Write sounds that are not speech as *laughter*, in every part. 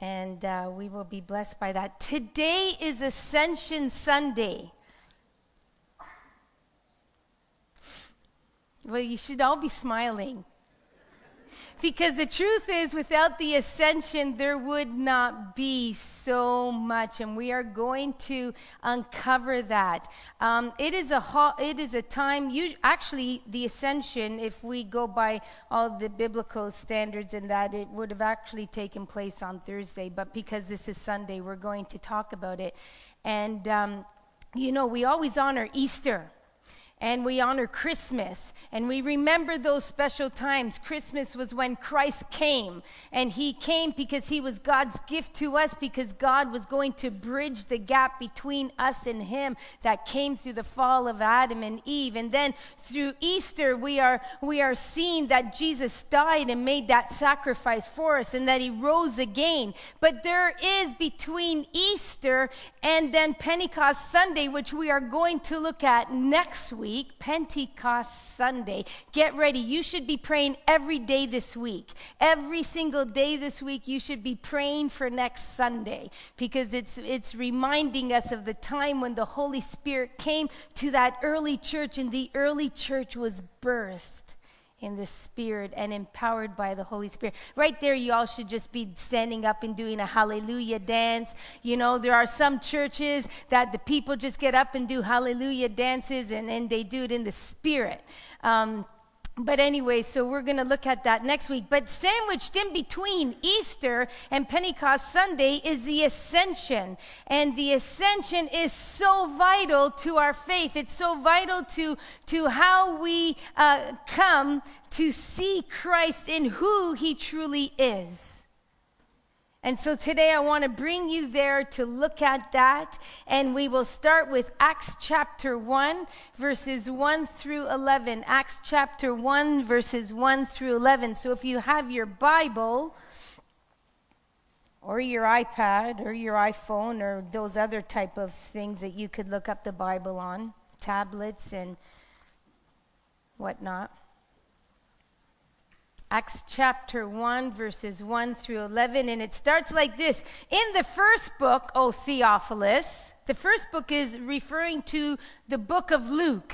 and uh, we will be blessed by that. Today is Ascension Sunday. Well, you should all be smiling. Because the truth is, without the ascension, there would not be so much, and we are going to uncover that. Um, it is a ho- it is a time. actually, the ascension, if we go by all the biblical standards, and that it would have actually taken place on Thursday, but because this is Sunday, we're going to talk about it. And um, you know, we always honor Easter and we honor Christmas and we remember those special times. Christmas was when Christ came, and He came because He was God's gift to us, because God was going to bridge the gap between us and Him that came through the fall of Adam and Eve. And then through Easter, we are, we are seeing that Jesus died and made that sacrifice for us and that He rose again. But there is between Easter and then Pentecost Sunday, which we are going to look at next week week, Pentecost Sunday. Get ready. You should be praying every day this week. Every single day this week, you should be praying for next Sunday because it's, it's reminding us of the time when the Holy Spirit came to that early church and the early church was birthed in the Spirit and empowered by the Holy Spirit. Right there, you all should just be standing up and doing a hallelujah dance. You know, there are some churches that the people just get up and do hallelujah dances and, and they do it in the Spirit. Um, but anyway, so we're going to look at that next week. But sandwiched in between Easter and Pentecost Sunday is the ascension. And the ascension is so vital to our faith. It's so vital to, to how we uh, come to see Christ in who he truly is. And so today I want to bring you there to look at that. And we will start with Acts chapter 1, verses 1 through 11. Acts chapter 1, verses 1 through 11. So if you have your Bible, or your iPad, or your iPhone, or those other type of things that you could look up the Bible on, tablets and whatnot. Acts chapter 1, verses 1 through 11, and it starts like this In the first book, O Theophilus, the first book is referring to the book of Luke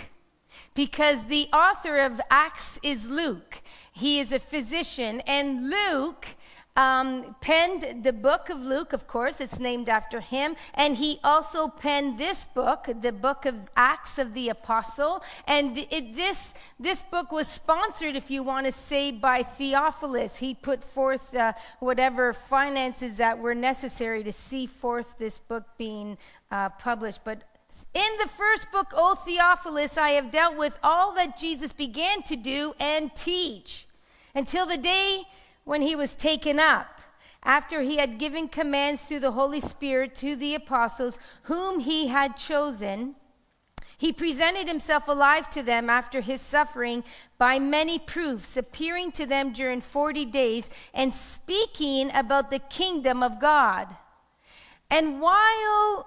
because the author of Acts is Luke. He is a physician, and Luke um, penned the book of Luke, of course, it's named after him. And he also penned this book, the book of Acts of the Apostle. And it, this, this book was sponsored, if you want to say, by Theophilus. He put forth uh, whatever finances that were necessary to see forth this book being uh, published. But in the first book, O Theophilus, I have dealt with all that Jesus began to do and teach until the day when he was taken up, after he had given commands through the Holy Spirit to the apostles whom he had chosen. He presented himself alive to them after his suffering by many proofs, appearing to them during 40 days and speaking about the kingdom of God. And while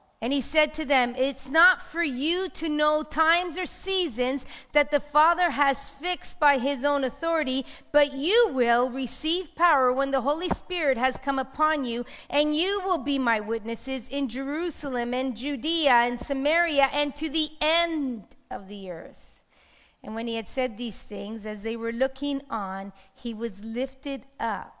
And he said to them, It's not for you to know times or seasons that the Father has fixed by his own authority, but you will receive power when the Holy Spirit has come upon you, and you will be my witnesses in Jerusalem and Judea and Samaria and to the end of the earth. And when he had said these things, as they were looking on, he was lifted up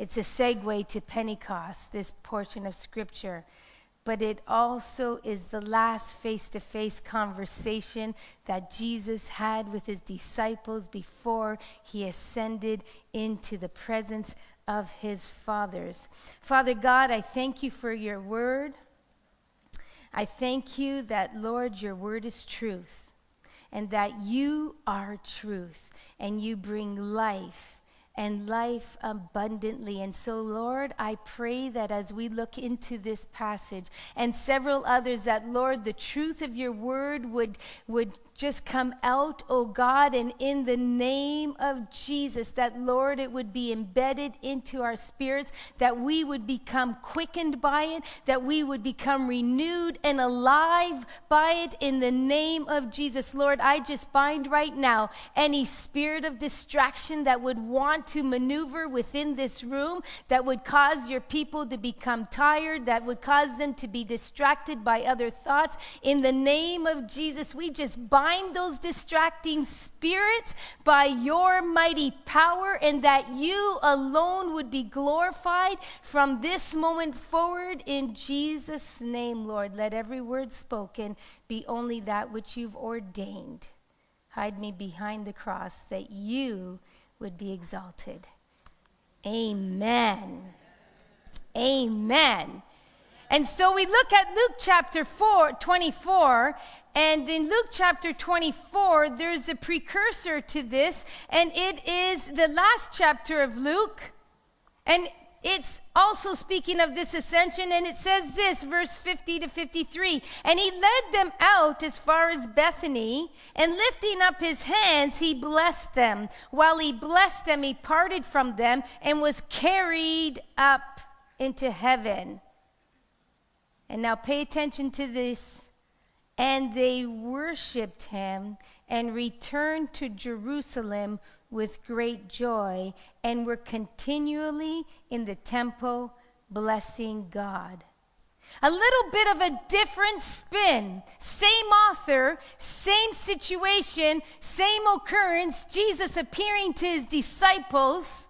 It's a segue to Pentecost, this portion of scripture. But it also is the last face to face conversation that Jesus had with his disciples before he ascended into the presence of his fathers. Father God, I thank you for your word. I thank you that, Lord, your word is truth and that you are truth and you bring life and life abundantly. And so, Lord, I pray that as we look into this passage and several others, that, Lord, the truth of your word would, would just come out, oh God, and in the name of Jesus, that Lord, it would be embedded into our spirits, that we would become quickened by it, that we would become renewed and alive by it in the name of Jesus. Lord, I just bind right now any spirit of distraction that would want to maneuver within this room, that would cause your people to become tired, that would cause them to be distracted by other thoughts. In the name of Jesus, we just bind bind those distracting spirits by your mighty power, and that you alone would be glorified from this moment forward in Jesus' name, Lord. Let every word spoken be only that which you've ordained. Hide me behind the cross that you would be exalted. Amen. Amen. And so we look at Luke chapter 4, 24, and in Luke chapter 24, there's a precursor to this, and it is the last chapter of Luke. And it's also speaking of this ascension, and it says this, verse 50 to 53. And he led them out as far as Bethany, and lifting up his hands, he blessed them. While he blessed them, he parted from them and was carried up into heaven. And now pay attention to this. And they worshiped him and returned to Jerusalem with great joy and were continually in the temple blessing God. A little bit of a different spin. Same author, same situation, same occurrence. Jesus appearing to his disciples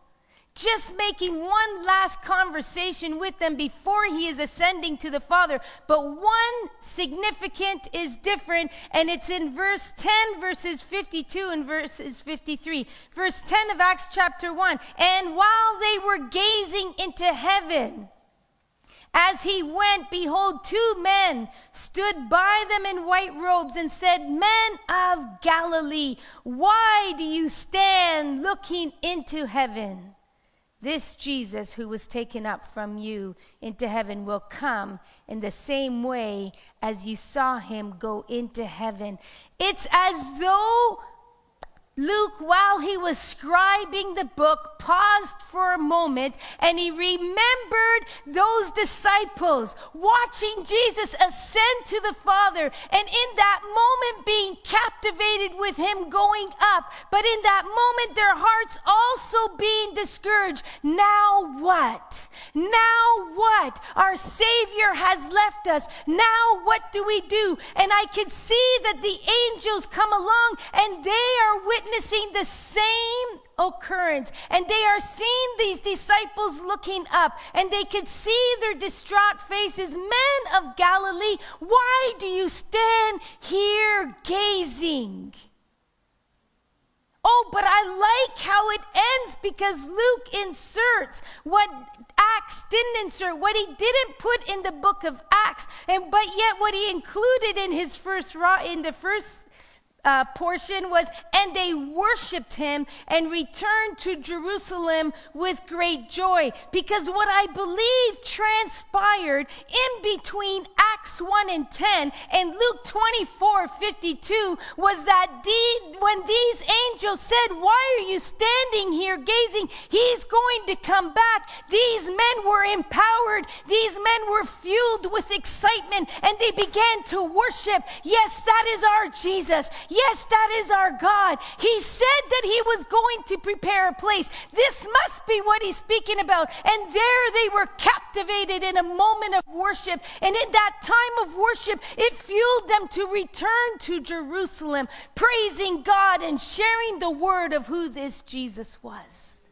just making one last conversation with them before he is ascending to the Father. But one significant is different, and it's in verse 10, verses 52 and verses 53. Verse 10 of Acts chapter 1. And while they were gazing into heaven, as he went, behold, two men stood by them in white robes and said, Men of Galilee, why do you stand looking into heaven? This Jesus who was taken up from you into heaven will come in the same way as you saw him go into heaven. It's as though Luke, while he was scribing the book, paused for a moment and he remembered those disciples watching Jesus ascend to the Father and in that moment being captivated with him going up. But in that moment, their hearts also being discouraged. Now what? Now what? Our Savior has left us. Now what do we do? And I can see that the angels come along and they are witnessing witnessing the same occurrence. And they are seeing these disciples looking up, and they could see their distraught faces. Men of Galilee, why do you stand here gazing? Oh, but I like how it ends because Luke inserts what Acts didn't insert, what he didn't put in the book of Acts, and but yet what he included in his first in the first uh, portion was, and they worshiped him and returned to Jerusalem with great joy. Because what I believe transpired in between Acts 1 and 10 and Luke 24 52 was that the, when these angels said, Why are you standing here gazing? He's going to come back. These men were empowered, these men were fueled with excitement, and they began to worship. Yes, that is our Jesus. Yes, that is our God. He said that He was going to prepare a place. This must be what He's speaking about. And there they were captivated in a moment of worship. And in that time of worship, it fueled them to return to Jerusalem, praising God and sharing the word of who this Jesus was.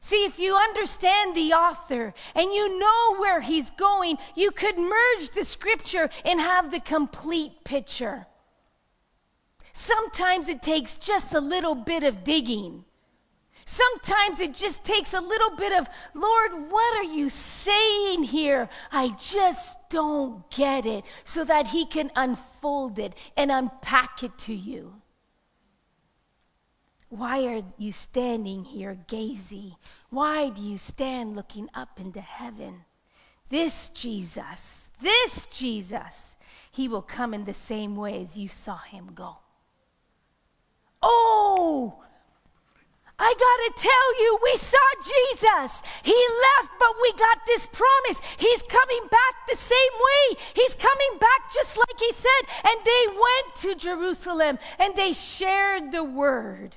See, if you understand the author and you know where he's going, you could merge the scripture and have the complete picture. Sometimes it takes just a little bit of digging. Sometimes it just takes a little bit of, Lord, what are you saying here? I just don't get it, so that He can unfold it and unpack it to you. Why are you standing here gazing? Why do you stand looking up into heaven? This Jesus, this Jesus, he will come in the same way as you saw him go. Oh, I got to tell you, we saw Jesus. He left, but we got this promise. He's coming back the same way. He's coming back just like he said. And they went to Jerusalem and they shared the word.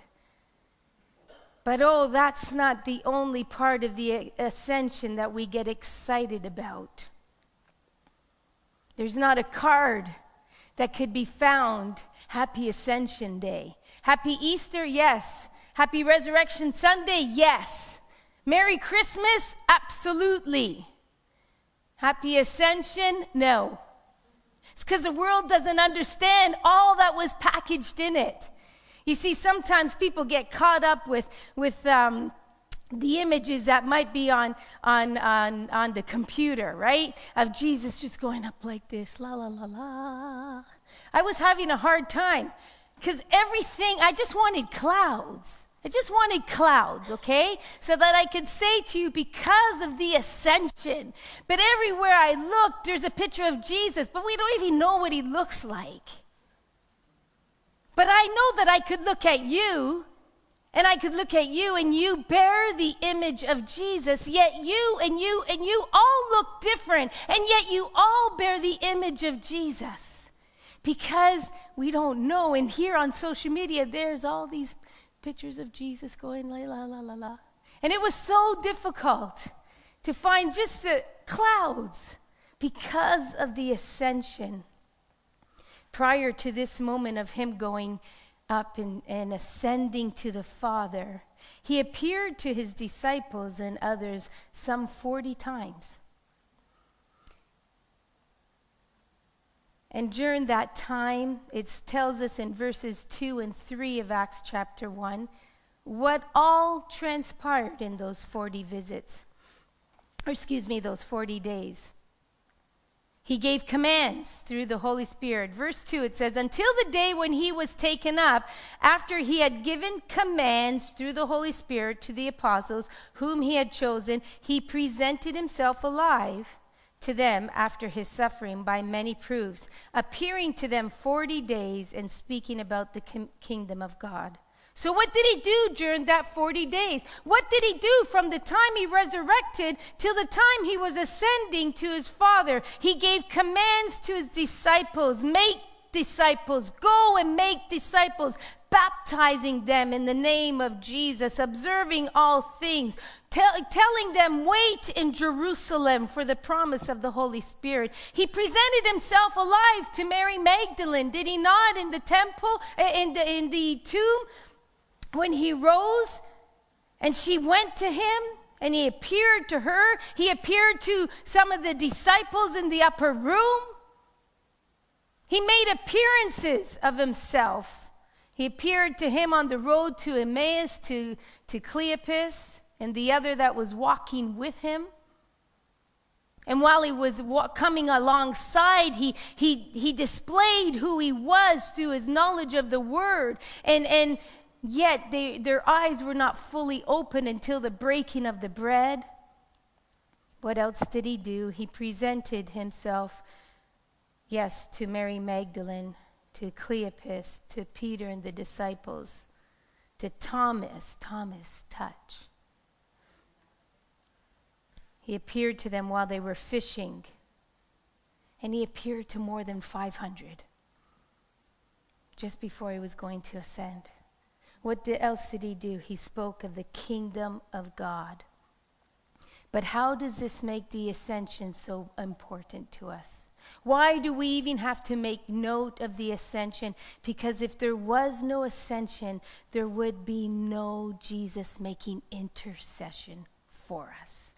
But oh, that's not the only part of the ascension that we get excited about. There's not a card that could be found Happy Ascension Day. Happy Easter, yes. Happy Resurrection Sunday? Yes. Merry Christmas? Absolutely. Happy Ascension? No. It's because the world doesn't understand all that was packaged in it. You see, sometimes people get caught up with, with um, the images that might be on, on, on, on the computer, right? Of Jesus just going up like this, la, la, la, la. I was having a hard time because everything, I just wanted clouds. I just wanted clouds, okay? So that I could say to you, because of the ascension. But everywhere I look, there's a picture of Jesus, but we don't even know what he looks like. But I know that I could look at you, and I could look at you, and you bear the image of Jesus, yet you and you and you all look different, and yet you all bear the image of Jesus. Because we don't know. And here on social media, there's all these pictures of Jesus going la la la la la. And it was so difficult to find just the clouds because of the ascension. Prior to this moment of him going up and, and ascending to the Father, he appeared to his disciples and others some 40 times. And during that time, it tells us in verses 2 and 3 of Acts chapter 1 what all transpired in those 40 visits, or excuse me, those 40 days. He gave commands through the Holy Spirit. Verse 2, it says, Until the day when he was taken up, after he had given commands through the Holy Spirit to the apostles whom he had chosen, he presented himself alive to them after his suffering by many proofs, appearing to them 40 days and speaking about the kim- kingdom of God. So, what did he do during that 40 days? What did he do from the time he resurrected till the time he was ascending to his Father? He gave commands to his disciples make disciples, go and make disciples, baptizing them in the name of Jesus, observing all things, tell, telling them, wait in Jerusalem for the promise of the Holy Spirit. He presented himself alive to Mary Magdalene, did he not, in the temple, eh, in the, in the tomb, when he rose and she went to him? And he appeared to her. He appeared to some of the disciples in the upper room. He made appearances of himself he appeared to him on the road to Emmaus, to, to Cleopas, and the other that was walking with him. And while he was wa- coming alongside, he, he, he displayed who he was through his knowledge of the word. And, and yet they, their eyes were not fully open until the breaking of the bread. What else did he do? He presented himself, yes, to Mary Magdalene to Cleopas, to Peter and the disciples, to Thomas, Thomas, touch. He appeared to them while they were fishing, and he appeared to more than 500 just before he was going to ascend. What did, else did he do? He spoke of the kingdom of God. But how does this make the ascension so important to us? Why do we even have to make note of the ascension? Because if there was no ascension, there would be no Jesus making intercession for us.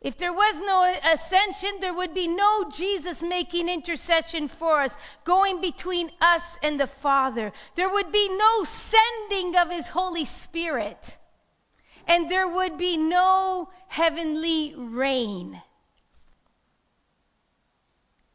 If there was no ascension, there would be no Jesus making intercession for us, going between us and the Father. There would be no sending of His Holy Spirit. And there would be no heavenly reign.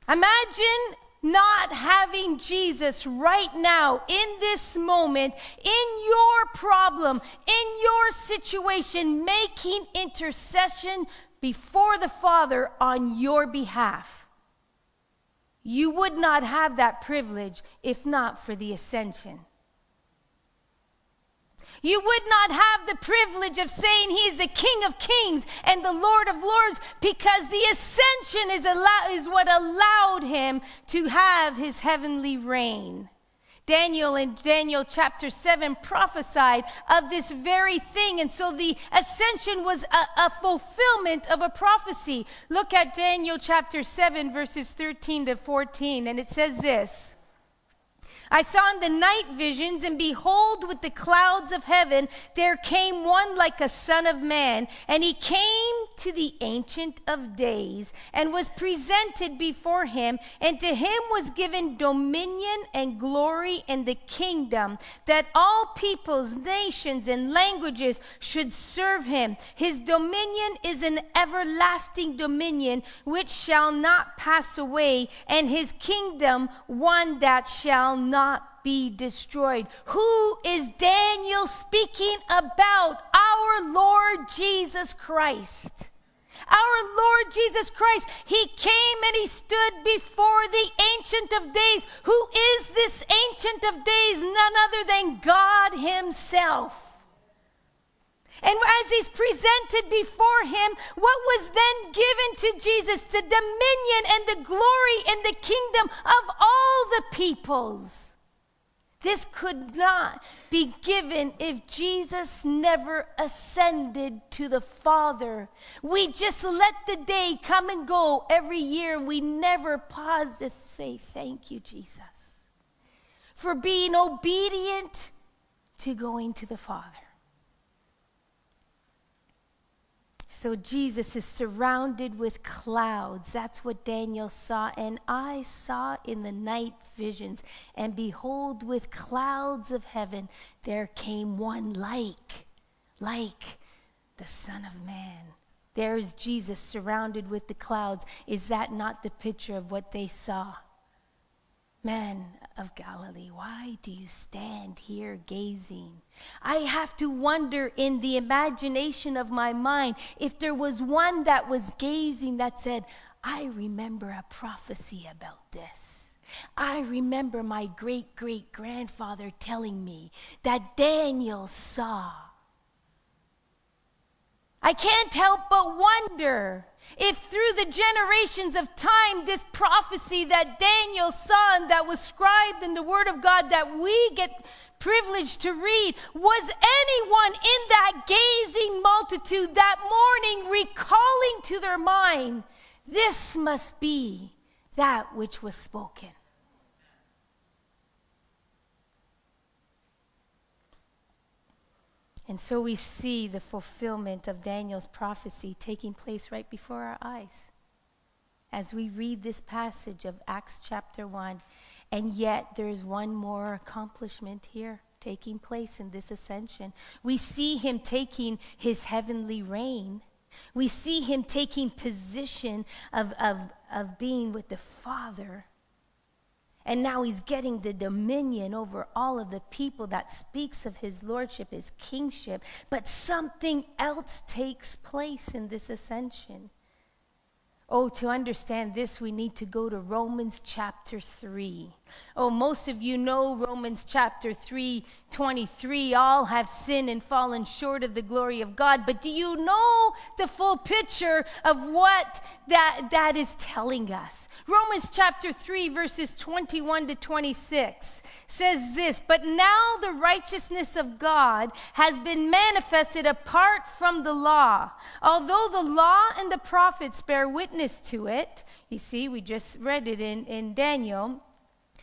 Imagine not having Jesus right now, in this moment, in your problem, in your situation, making intercession before the Father on your behalf. You would not have that privilege if not for the ascension. You would not have the privilege of saying he is the King of Kings and the Lord of Lords because the ascension is, allow- is what allowed him to have his heavenly reign. Daniel in Daniel chapter 7 prophesied of this very thing. And so the ascension was a, a, fulfillment of a prophecy. Look at Daniel chapter 7, verses 13 to 14. And it says this. I saw in the night visions, and behold, with the clouds of heaven, there came one like a son of man. And he came to the Ancient of Days and was presented before him. And to him was given dominion and glory and the kingdom, that all peoples, nations, and languages should serve him. His dominion is an everlasting dominion which shall not pass away, and his kingdom one that shall not not be destroyed. Who is Daniel speaking about? Our Lord Jesus Christ. Our Lord Jesus Christ, He came and He stood before the Ancient of Days. Who is this Ancient of Days? None other than God Himself. And as he's presented before him, what was then given to Jesus? The dominion and the glory and the kingdom of all the peoples. This could not be given if Jesus never ascended to the Father. We just let the day come and go every year. We never pause to say, Thank you, Jesus, for being obedient to going to the Father. So Jesus is surrounded with clouds. That's what Daniel saw. And I saw in the night visions. And behold, with clouds of heaven, there came one like, like the Son of Man. There is Jesus surrounded with the clouds. Is that not the picture of what they saw? Men of Galilee, why do you stand here gazing? I have to wonder in the imagination of my mind if there was one that was gazing that said, I remember a prophecy about this. I remember my great great grandfather telling me that Daniel saw I can't help but wonder if through the generations of time, this prophecy that Daniel saw and that was scribed in the Word of God that we get privileged to read, was anyone in that gazing multitude that morning recalling to their mind, this must be that which was spoken? And so we see the fulfillment of Daniel's prophecy taking place right before our eyes as we read this passage of Acts chapter 1. And yet, there is one more accomplishment here taking place in this ascension. We see him taking his heavenly reign. We see him taking position of, of, of being with the Father. And now he's getting the dominion over all of the people that speaks of his lordship, his kingship. But something else takes place in this ascension. Oh, to understand this, we need to go to Romans chapter 3. Oh, most of you know Romans chapter 3 23. All have sinned and fallen short of the glory of God. But do you know the full picture of what that, that is telling us? Romans chapter 3, verses 21 to 26 says this But now the righteousness of God has been manifested apart from the law. Although the law and the prophets bear witness, to it. You see, we just read it in, in Daniel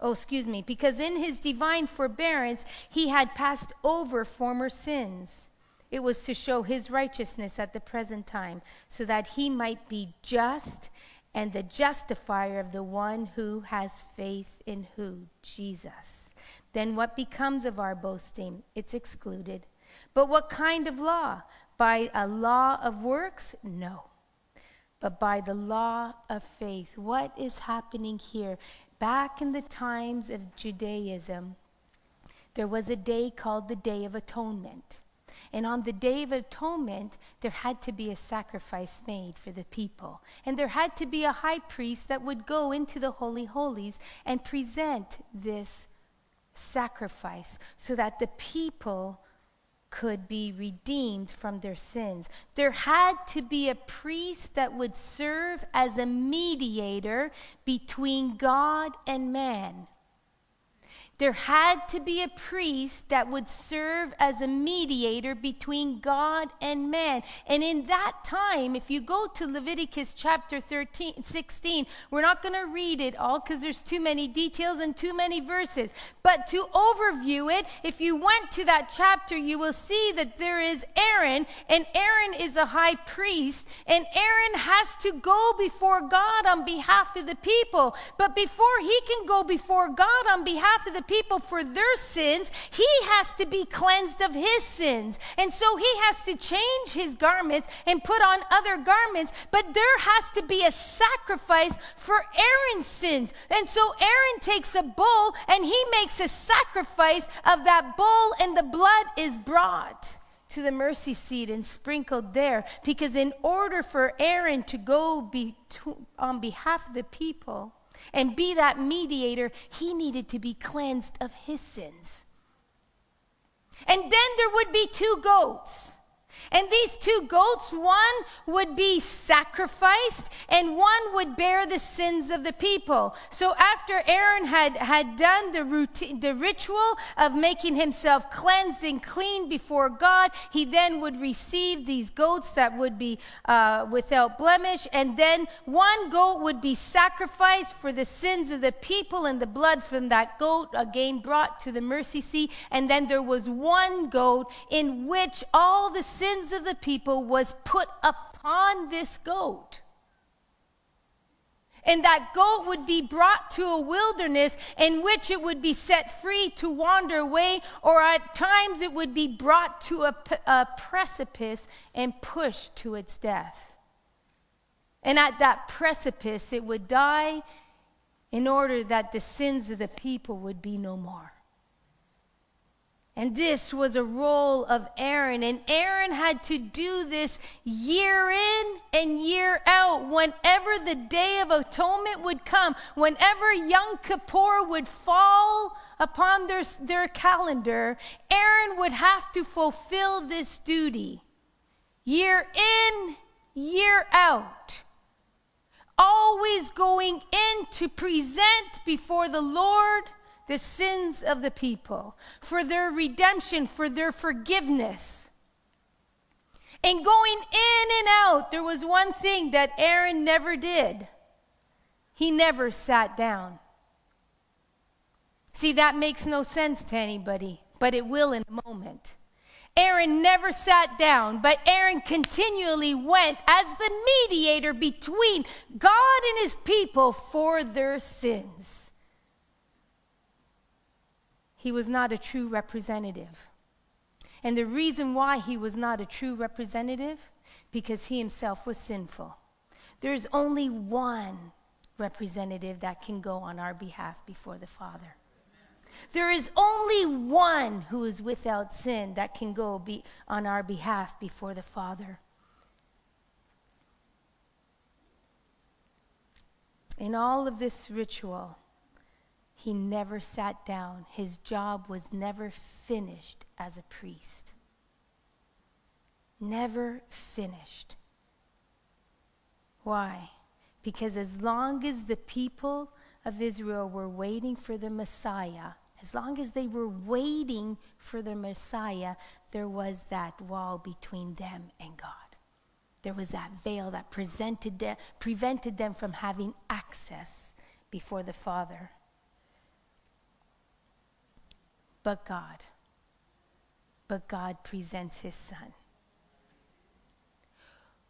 oh, excuse me, because in his divine forbearance he had passed over former sins. It was to show his righteousness at the present time, so that he might be just and the justifier of the one who has faith in who? Jesus. Then what becomes of our boasting? It's excluded. But what kind of law? By a law of works? No. But by the law of faith. What is happening here? Back in the times of Judaism, there was a day called the Day of Atonement. And on the Day of Atonement, there had to be a sacrifice made for the people. And there had to be a high priest that would go into the Holy Holies and present this sacrifice so that the people could be redeemed from their sins. There had to be a priest that would serve as a mediator between God and man. There had to be a priest that would serve as a mediator between God and man. And in that time, if you go to Leviticus chapter 13, 16, we're not going to read it all because there's too many details and too many verses. But to overview it, if you went to that chapter, you will see that there is Aaron, and Aaron is a high priest, and Aaron has to go before God on behalf of the people. But before he can go before God on behalf of the people for their sins, he has to be cleansed of his sins. And so he has to change his garments and put on other garments. But there has to be a sacrifice for Aaron's sins. And so Aaron takes a bull and he makes a sacrifice of that bull, and the blood is brought to the mercy seat and sprinkled there because in order for Aaron to go be to, on behalf of the people and be that mediator, he needed to be cleansed of his sins. And then there would be two goats. And these two goats, one would be sacrificed and one would bear the sins of the people. So after Aaron had, had done the, routine, the ritual of making himself cleansed and clean before God, he then would receive these goats that would be uh, without blemish. And then one goat would be sacrificed for the sins of the people, and the blood from that goat again brought to the mercy seat. And then there was one goat in which all the sins sins of the people was put upon this goat. And that goat would be brought to a wilderness in which it would be set free to wander away, or at times it would be brought to a, a precipice and pushed to its death. And at that precipice, it would die in order that the sins of the people would be no more. And this was a role of Aaron. And Aaron had to do this year in and year out. Whenever the Day of Atonement would come, whenever Yom Kippur would fall upon their, their calendar, Aaron would have to fulfill this duty. Year in, year out. Always going in to present before the Lord the sins of the people, for their redemption, for their forgiveness. And going in and out, there was one thing that Aaron never did he never sat down. See, that makes no sense to anybody, but it will in a moment. Aaron never sat down, but Aaron continually went as the mediator between God and his people for their sins he was not a true representative. And the reason why he was not a true representative, because he himself was sinful. There is only one representative that can go on our behalf before the Father. There is only one who is without sin that can go be on our behalf before the Father. in all of this ritual, he never sat down. His job was never finished as a priest. Never finished. Why? Because as long as the people of Israel were waiting for the Messiah, as long as they were waiting for the Messiah, there was that wall between them and God. There was that veil that prevented them from having access before the Father. But God, but God presents his Son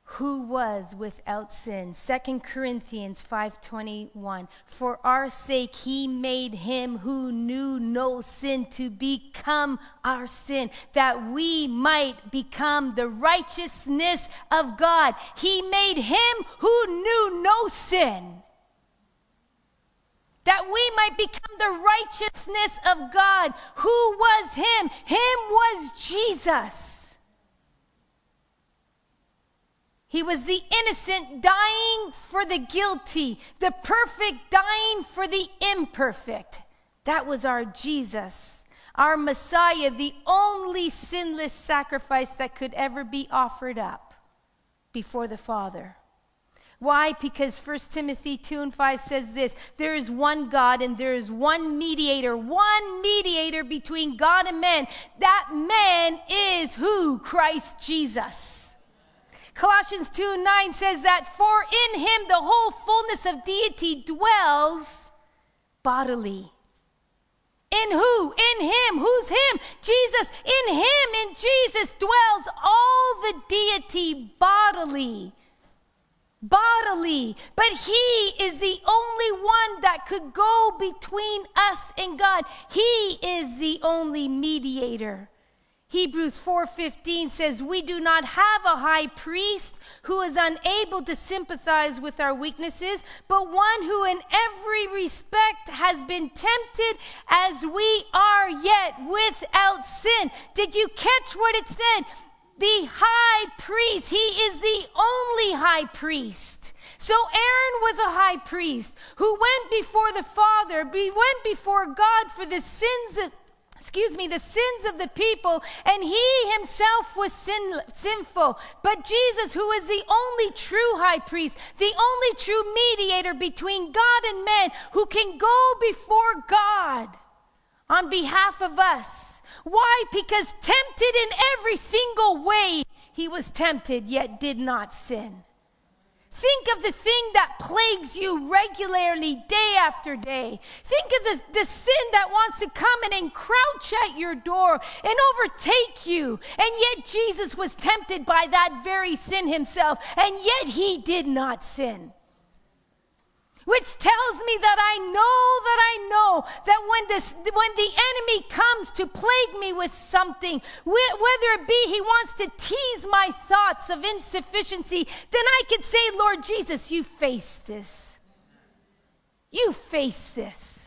who was without sin. 2 corinthians 5.21 for our sake he made him who knew no sin to become our sin that we might become the righteousness of god. He made him who knew no sin that we might become the righteousness of god who was him him was jesus He was the innocent dying for the guilty, the perfect dying for the imperfect. That was our Jesus, our Messiah, the only sinless sacrifice that could ever be offered up before the Father. Why? Because 1 Timothy 2 and 5 says this there is one God and there is one mediator, one mediator between God and men. That man is who? Christ Jesus. Colossians 2 9 says that, For in him the whole fullness of deity dwells bodily. In who? In him. Who's him? Jesus. In him, in Jesus, dwells all the deity bodily. Bodily. But he is the only one that could go between us and God. He is the only mediator. Hebrews 4:15 says we do not have a high priest who is unable to sympathize with our weaknesses but one who in every respect has been tempted as we are yet without sin. Did you catch what it said? The high priest, he is the only high priest. So Aaron was a high priest who went before the Father, he went before God for the sins of excuse me, the sins of the people, and he himself was sin, sinful. But Jesus, who is the only true high priest, the only true mediator between God and man, who can go before God on behalf of us. Why? Because tempted in every single way, he was tempted, yet did not sin. Think of the thing that plagues you regularly, day after day. Think of the, the sin that wants to come and encroach at your door and overtake you. And yet Jesus was tempted by that very sin himself, and yet he did not sin which tells me that I know that I know that when this when the enemy comes to plague me with something, whether it be he wants to tease my thoughts of insufficiency, then I could say, Lord Jesus, you face this. You face this.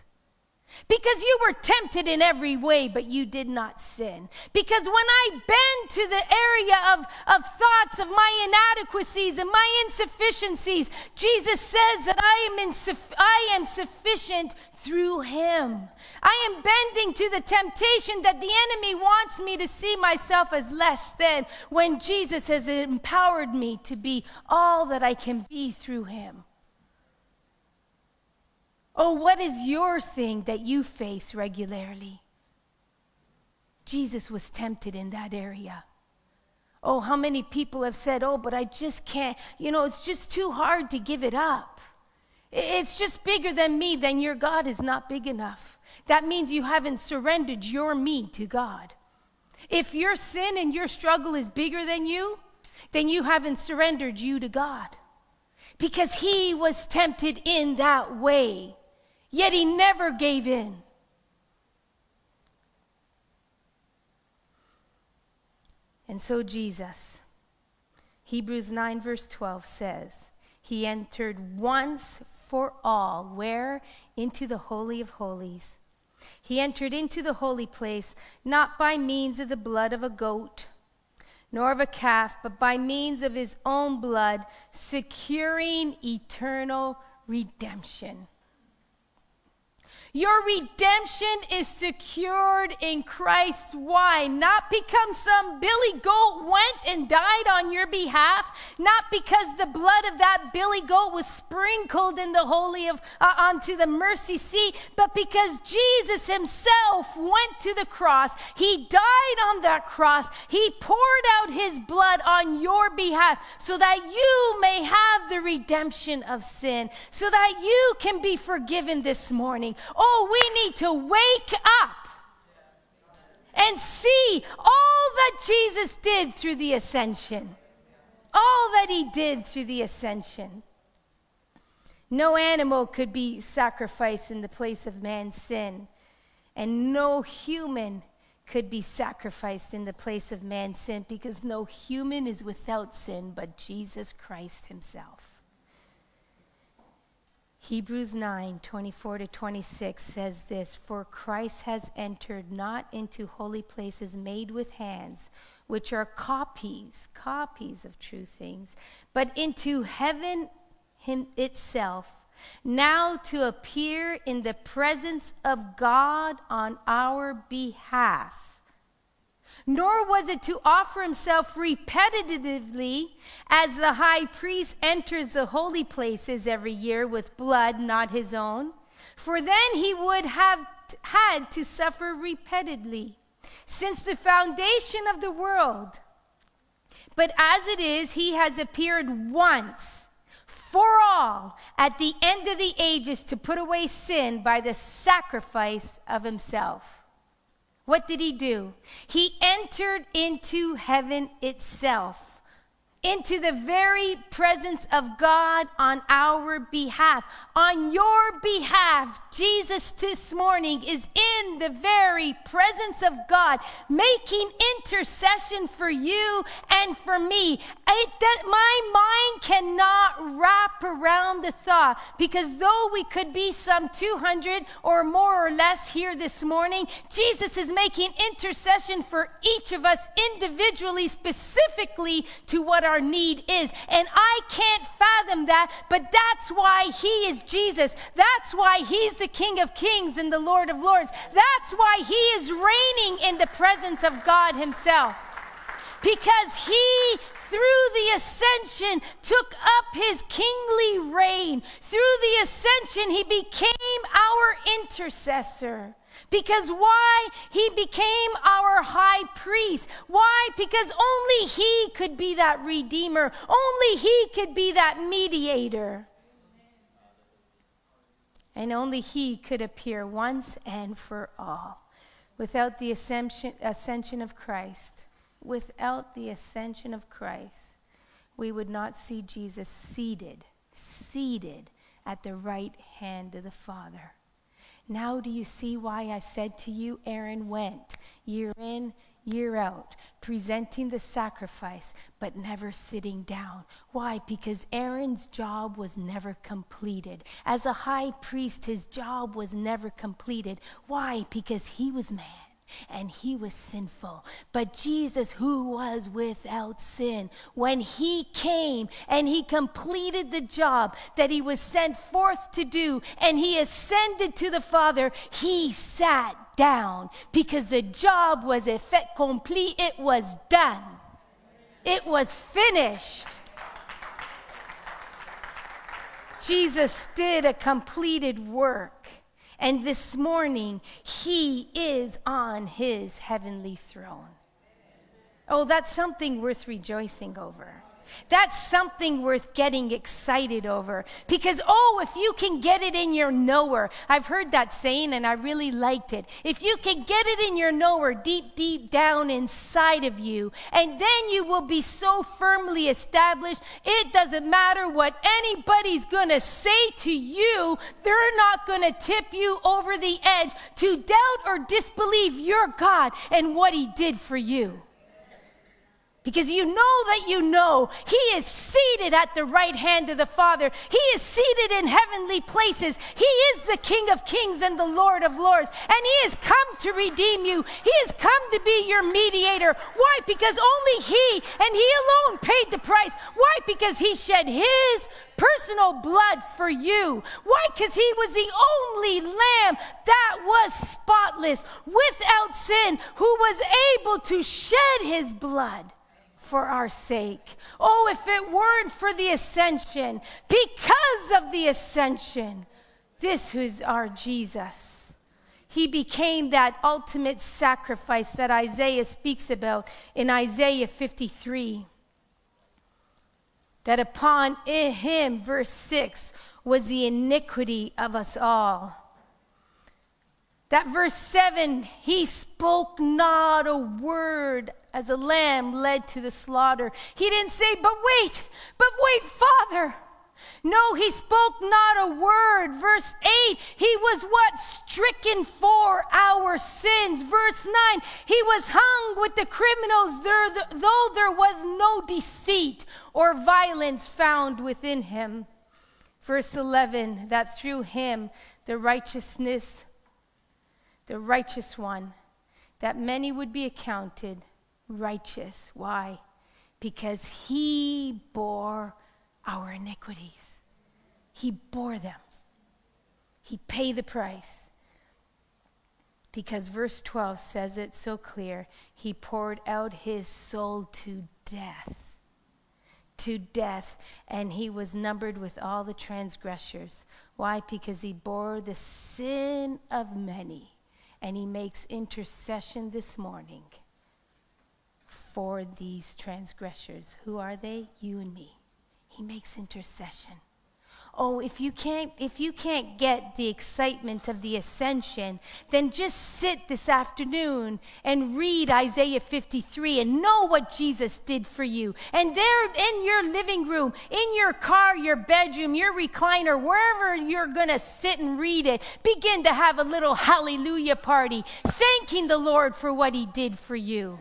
Because you were tempted in every way, but you did not sin. Because when I bend to the area of, of thoughts of my inadequacies and my insufficiencies, Jesus says that I am, insuff- I am sufficient through him. I am bending to the temptation that the enemy wants me to see myself as less than when Jesus has empowered me to be all that I can be through him. Oh, what is your thing that you face regularly? Jesus was tempted in that area. Oh, how many people have said, Oh, but I just can't, you know, it's just too hard to give it up. It's just bigger than me, then your God is not big enough. That means you haven't surrendered your me to God. If your sin and your struggle is bigger than you, then you haven't surrendered you to God. Because he was tempted in that way. Yet he never gave in. And so Jesus, Hebrews 9, verse 12 says, He entered once for all, where? Into the Holy of Holies. He entered into the holy place not by means of the blood of a goat, nor of a calf, but by means of his own blood, securing eternal redemption. Your redemption is secured in Christ. Why? Not because some billy goat went and died on your behalf, not because the blood of that billy goat was sprinkled in the holy of uh, onto the mercy seat, but because Jesus himself went to the cross. He died on that cross. He poured out his blood on your behalf so that you may have the redemption of sin, so that you can be forgiven this morning. Oh, we need to wake up and see all that Jesus did through the ascension. All that he did through the ascension. No animal could be sacrificed in the place of man's sin, and no human could be sacrificed in the place of man's sin because no human is without sin but Jesus Christ himself. Hebrews 9 24 to 26 says this For Christ has entered not into holy places made with hands, which are copies, copies of true things, but into heaven him itself, now to appear in the presence of God on our behalf nor was it to offer himself repetitively as the high priest enters the holy places every year with blood not his own, for then he would have had to suffer repeatedly since the foundation of the world. But as it is, he has appeared once for all at the end of the ages to put away sin by the sacrifice of himself. What did he do? He entered into heaven itself into the very presence of God on our behalf. On your behalf, Jesus this morning is in the very presence of God, making intercession for you and for me. It, that my mind cannot wrap around the thought because though we could be some 200 or more or less here this morning, Jesus is making intercession for each of us individually, specifically to what our our need is. And I can't fathom that, but that's why He is Jesus. That's why He's the King of Kings and the Lord of Lords. That's why He is reigning in the presence of God Himself. Because He through the ascension took up his kingly reign. Through the ascension, he became our intercessor. Because why? He became our high priest. Why? Because only He could be that redeemer, only He could be that mediator. And only He could appear once and for all. Without the ascension, ascension of Christ, without the ascension of Christ, we would not see Jesus seated, seated at the right hand of the Father. Now, do you see why I said to you, Aaron went year in, year out, presenting the sacrifice, but never sitting down. Why? Because Aaron's job was never completed. As a high priest, his job was never completed. Why? Because he was man and he was sinful. But Jesus, who was without sin, when he came and he completed the job that he was sent forth to do, and he ascended to the Father, he sat down because the job was effect complete. It was done. It was finished. Jesus did a completed work. And this morning, He is on His heavenly throne. Oh, that's something worth rejoicing over. That's something worth getting excited over. Because, oh, if you can get it in your knower, I've heard that saying and I really liked it. If you can get it in your knower, deep, deep down inside of you, and then you will be so firmly established, it doesn't matter what anybody's going to say to you, they're not going to tip you over the edge to doubt or disbelieve your God and what He did for you. Because you know that you know He is seated at the right hand of the Father. He is seated in heavenly places. He is the King of kings and the Lord of lords. And He has come to redeem you. He has come to be your mediator. Why? Because only He and He alone paid the price. Why? Because He shed His personal blood for you. Why? Because He was the only lamb that was spotless, without sin, who was able to shed His blood for our sake. Oh, if it weren't for the ascension, because of the ascension, this is our Jesus. He became that ultimate sacrifice that Isaiah speaks about in Isaiah 53. That upon him, verse 6, was the iniquity of us all. That verse 7, he spoke not a word as a lamb led to the slaughter. He didn't say, But wait, but wait, Father. No, he spoke not a word. Verse 8, he was what? Stricken for our sins. Verse 9, he was hung with the criminals, though there was no deceit or violence found within him. Verse 11, that through him the righteousness, the righteous one, that many would be accounted righteous. Why? Because he bore our iniquities. He bore them. He paid the price. Because verse 12 says it so clear. He poured out his soul to death. To death, and he was numbered with all the transgressors. Why? Because he bore the sin of many, and he makes intercession this morning for these transgressors. Who are they? You and me. He makes intercession. Oh, if you can't if you can't get the excitement of the ascension, then just sit this afternoon and read Isaiah 53 and know what Jesus did for you. And there in your living room, in your car, your bedroom, your recliner, wherever you're going to sit and read it, begin to have a little hallelujah party, thanking the Lord for what he did for you.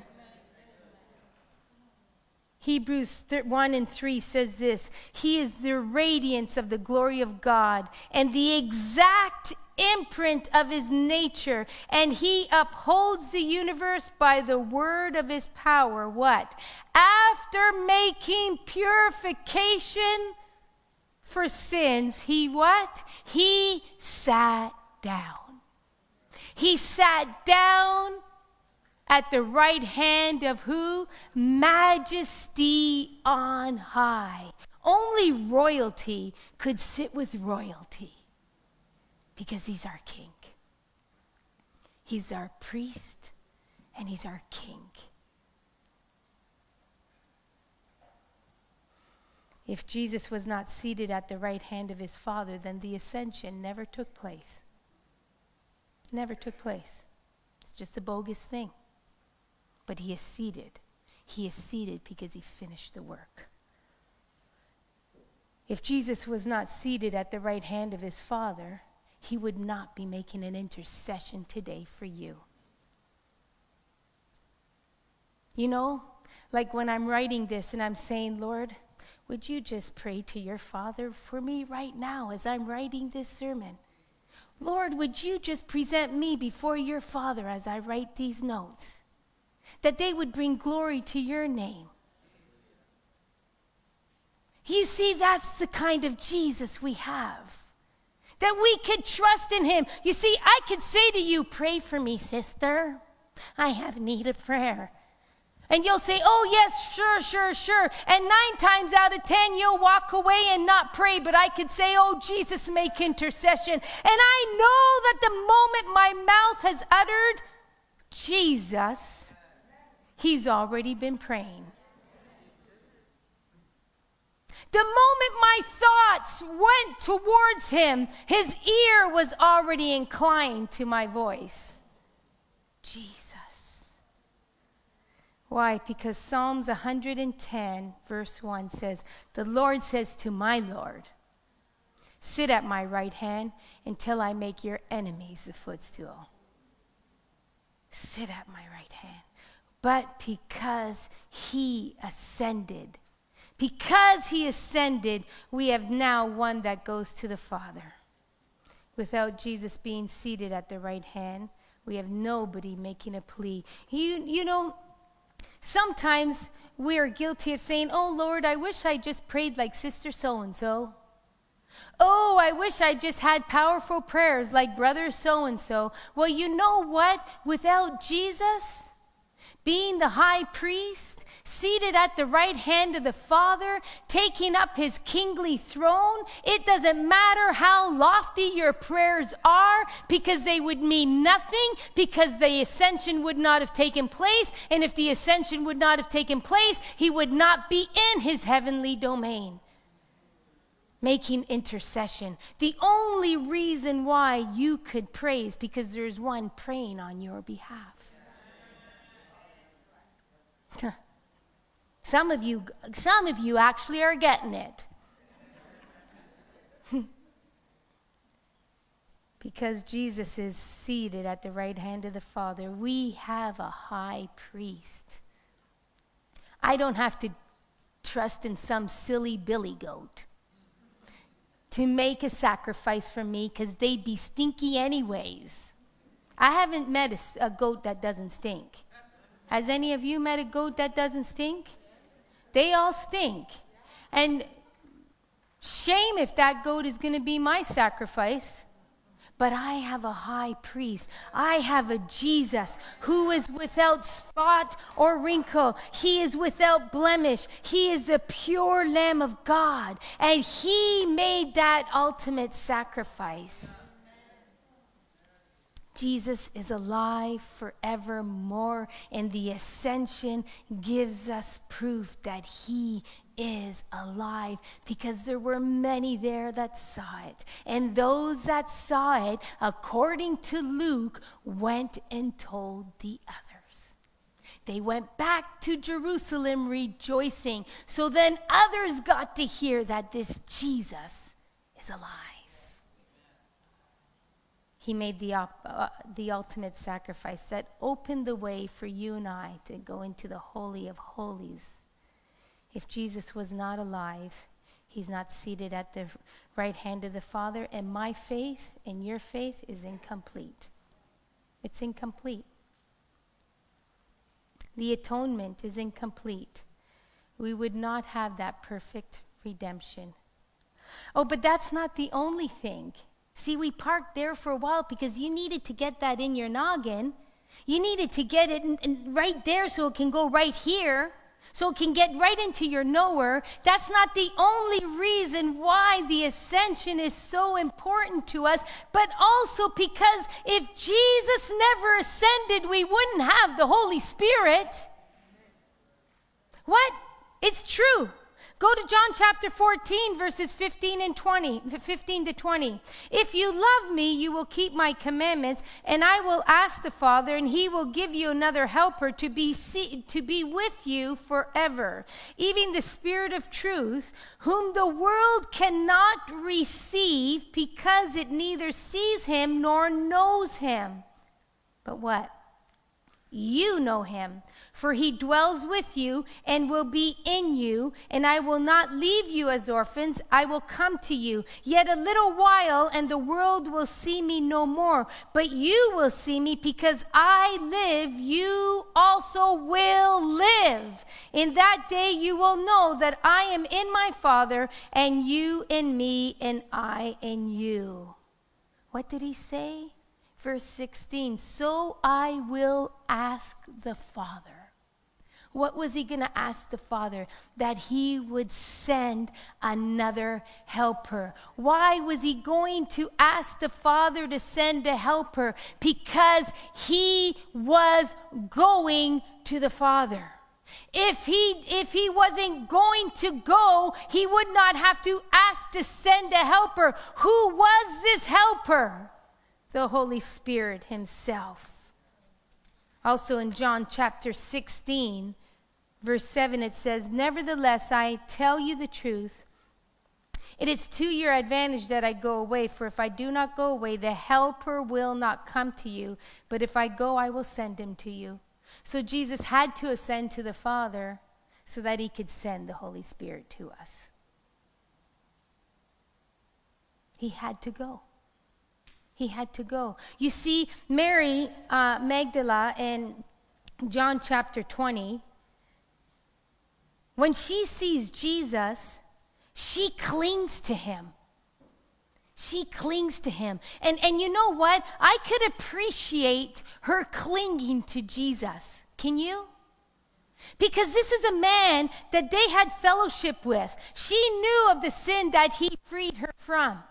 Hebrews 1 and 3 says this He is the radiance of the glory of God and the exact imprint of his nature, and he upholds the universe by the word of his power. What? After making purification for sins, he what? He sat down. He sat down at the right hand of who? Majesty on high. Only royalty could sit with royalty because he's our king. He's our priest and he's our king. If Jesus was not seated at the right hand of his Father, then the ascension never took place. Never took place. It's just a bogus thing but he is seated. He is seated because he finished the work. If Jesus was not seated at the right hand of his Father, he would not be making an intercession today for you. You know, like when I'm writing this and I'm saying, Lord, would you just pray to your Father for me right now as I'm writing this sermon? Lord, would you just present me before your Father as I write these notes? That they would bring glory to your name. You see, that's the kind of Jesus we have. That we could trust in him. You see, I could say to you, Pray for me, sister. I have need of prayer. And you'll say, Oh, yes, sure, sure, sure. And nine times out of ten, you'll walk away and not pray. But I could say, Oh, Jesus, make intercession. And I know that the moment my mouth has uttered, Jesus, He's already been praying. The moment my thoughts went towards him, his ear was already inclined to my voice. Jesus. Why? Because Psalms 110, verse 1 says, The Lord says to my Lord, Sit at my right hand until I make your enemies the footstool. Sit at my right hand. But because he ascended. Because he ascended, we have now one that goes to the Father. Without Jesus being seated at the right hand, we have nobody making a plea. You, you know, sometimes we are guilty of saying, Oh Lord, I wish I just prayed like Sister so and so. Oh, I wish I just had powerful prayers like brother so and so. Well, you know what? Without Jesus being the high priest, seated at the right hand of the Father, taking up his kingly throne, it doesn't matter how lofty your prayers are because they would mean nothing because the ascension would not have taken place. And if the ascension would not have taken place, he would not be in his heavenly domain making intercession. The only reason why you could pray is because there's one praying on your behalf. Some of you some of you actually are getting it. *laughs* because Jesus is seated at the right hand of the Father, we have a high priest. I don't have to trust in some silly billy goat to make a sacrifice for me because they'd be stinky anyways. I haven't met a, a, goat that doesn't stink. Has any of you met a goat that doesn't stink? They all stink. And shame if that goat is going to be my sacrifice. But I have a high priest. I have a Jesus who is without spot or wrinkle. He is without blemish. He is the pure Lamb of God. And He made that ultimate sacrifice. Jesus is alive forevermore, and the ascension gives us proof that he is alive because there were many there that saw it. And those that saw it, according to Luke, went and told the others. They went back to Jerusalem rejoicing. So then others got to hear that this Jesus is alive. He made the, op- uh, the ultimate sacrifice that opened the way for you and I to go into the Holy of Holies. If Jesus was not alive, he's not seated at the right hand of the Father, and my faith and your faith is incomplete. It's incomplete. The atonement is incomplete. We would not have that perfect redemption. Oh, but that's not the only thing. See, we parked there for a while because you needed to get that in your noggin. You needed to get it in, in right there so it can go right here, so it can get right into your knower. That's not the only reason why the ascension is so important to us, but also because if Jesus never ascended, we wouldn't have the Holy Spirit. What? It's true. Go to John chapter 14, verses 15 and 20, 15 to 20. If you love me, you will keep my commandments, and I will ask the Father, and he will give you another helper to be, see, to be with you forever, even the Spirit of truth, whom the world cannot receive because it neither sees him nor knows him. But what? You know him, for he dwells with you and will be in you, and I will not leave you as orphans. I will come to you. Yet a little while, and the world will see me no more. But you will see me because I live, you also will live. In that day you will know that I am in my Father, and you in me, and I in you. What did he say? Verse 16, so I will ask the Father. What was he going to ask the Father? That he would send another helper. Why was he going to ask the Father to send a helper? Because he was going to the Father. If he, if he wasn't going to go, he would not have to ask to send a helper. Who was this helper? the Holy Spirit Himself. Also in John chapter 16, verse 7, it says, Nevertheless, I tell you the truth. It is to your advantage that I go away, for if I do not go away, the Helper will not come to you. But if I go, I will send him to you. So Jesus had to ascend to the Father so that he could send the Holy Spirit to us. He had to go. He had to go. You see, Mary uh, Magdala in John chapter 20, when she sees Jesus, she clings to him. She clings to him. And, and you know what? I could appreciate her clinging to Jesus. Can you? Because this is a man that they had fellowship with. She knew of the sin that he freed her from.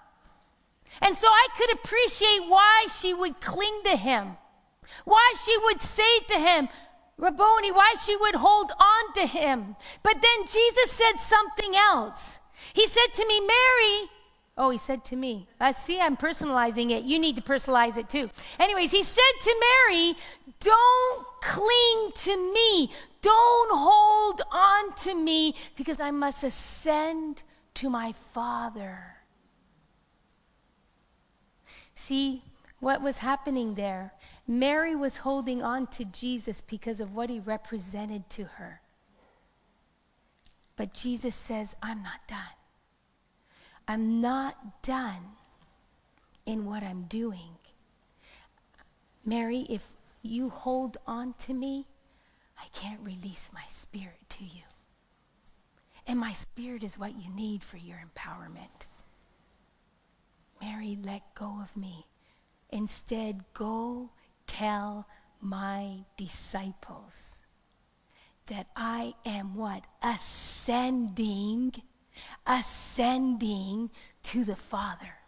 And so I could appreciate why she would cling to him, why she would say to him, Rabboni, why she would hold on to him. But then Jesus said something else. He said to me, Mary, Oh, he said to me. I see, I'm personalizing it. You need to personalize it too. Anyways, he said to Mary, Don't cling to me. Don't hold on to me because I must ascend to my Father. See what was happening there? Mary was holding on to Jesus because of what he represented to her. But Jesus says, I'm not done. I'm not done in what I'm doing. Mary, if you hold on to me, I can't release my spirit to you. And my spirit is what you need for your empowerment. Mary, let go of me. Instead, go tell my disciples that I am what? Ascending ascending to the Father.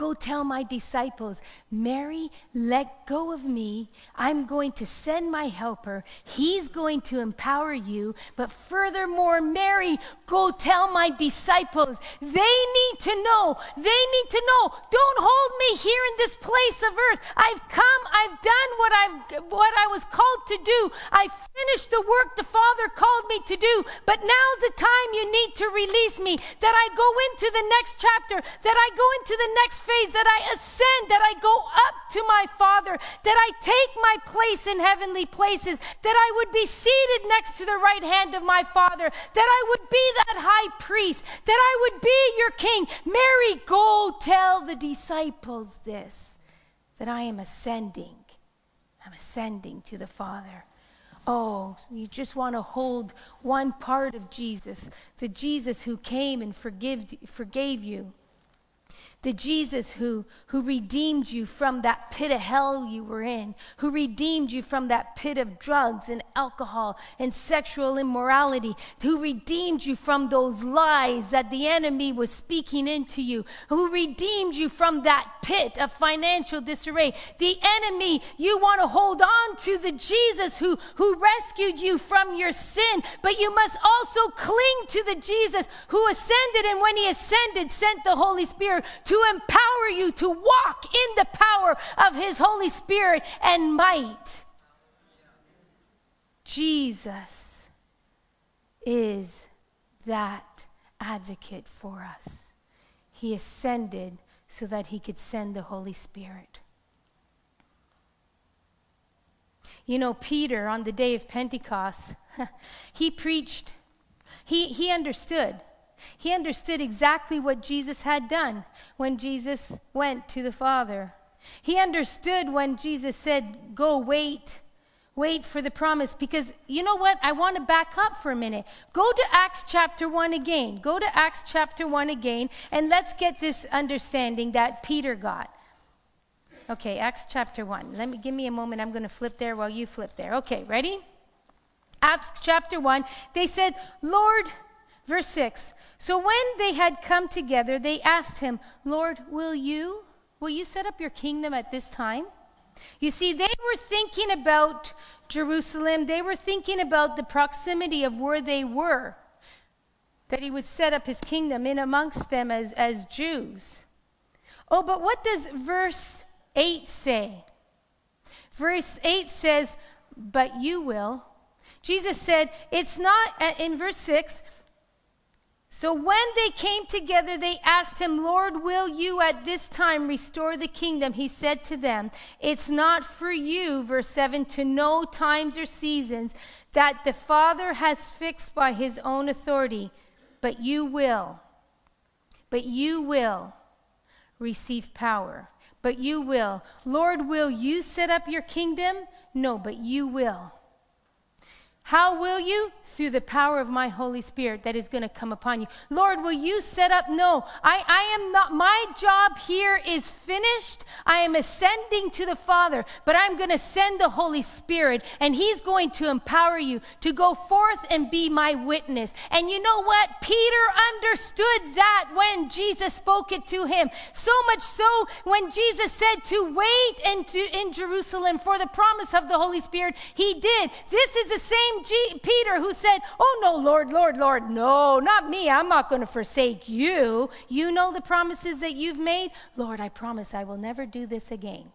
Go tell my disciples, Mary, let go of me. I'm going to send my helper. He's going to empower you. But furthermore, Mary, go tell my disciples. They need to know. They need to know. Don't hold me here in this place of earth. I've come, I've done what I've what I was called to do. I finished the work the Father called me to do. But now's the time you need to release me. That I go into the next chapter, that I go into the next that I ascend, that I go up to my Father, that I take my place in heavenly places, that I would be seated next to the right hand of my Father, that I would be that high priest, that I would be your king. Mary, go tell the disciples this, that I am ascending. I'm ascending to the Father. Oh, you just want to hold one part of Jesus, the Jesus who came and forgave, forgave you the Jesus who, who redeemed you from that pit of hell you were in, who redeemed you from that pit of drugs and alcohol and sexual immorality, who redeemed you from those lies that the enemy was speaking into you, who redeemed you from that pit of financial disarray. The enemy, you want to hold on to the Jesus who, who rescued you from your sin, but you must also cling to the Jesus who ascended, and when he ascended, sent the Holy Spirit to empower you to walk in the power of His Holy Spirit and might. Jesus is that advocate for us. He ascended so that He could send the Holy Spirit. You know, Peter, on the day of Pentecost, *laughs* he preached, he, he understood he understood exactly what Jesus had done when Jesus went to the Father. He understood when Jesus said, Go wait, wait for the promise. Because you know what? I want to back up for a minute. Go to Acts chapter 1 again. Go to Acts chapter 1 again, and let's get this understanding that Peter got. Okay, Acts chapter 1. Let me give me a moment. I'm going to flip there while you flip there. Okay, ready? Acts chapter 1. They said, Lord, Verse 6 So when they had come together, they asked him, Lord, will you? Will you set up your kingdom at this time? You see, they were thinking about Jerusalem. They were thinking about the proximity of where they were, that he would set up his kingdom in amongst them as, as Jews. Oh, but what does verse 8 say? Verse 8 says, But you will. Jesus said, It's not, uh, in verse 6, So when they came together, they asked him, Lord, will you at this time restore the kingdom? He said to them, It's not for you, verse 7, to know times or seasons that the Father has fixed by his own authority, but you will, but you will receive power. But you will. Lord, will you set up your kingdom? No, but you will. How will you? Through the power of my Holy Spirit that is going to come upon you. Lord, will you set up? No, I, I am not, my job here is finished. I am ascending to the Father, but I'm going to send the Holy Spirit, and He's going to empower you to go forth and be my witness. And you know what? Peter understood that when Jesus spoke it to him. So much so when Jesus said to wait in, in Jerusalem for the promise of the Holy Spirit, he did. This is the same G- Peter who said, Oh, no, Lord, Lord, Lord, no, not me. I'm not going to forsake you. You know the promises that you've made? Lord, I promise I will never do this again.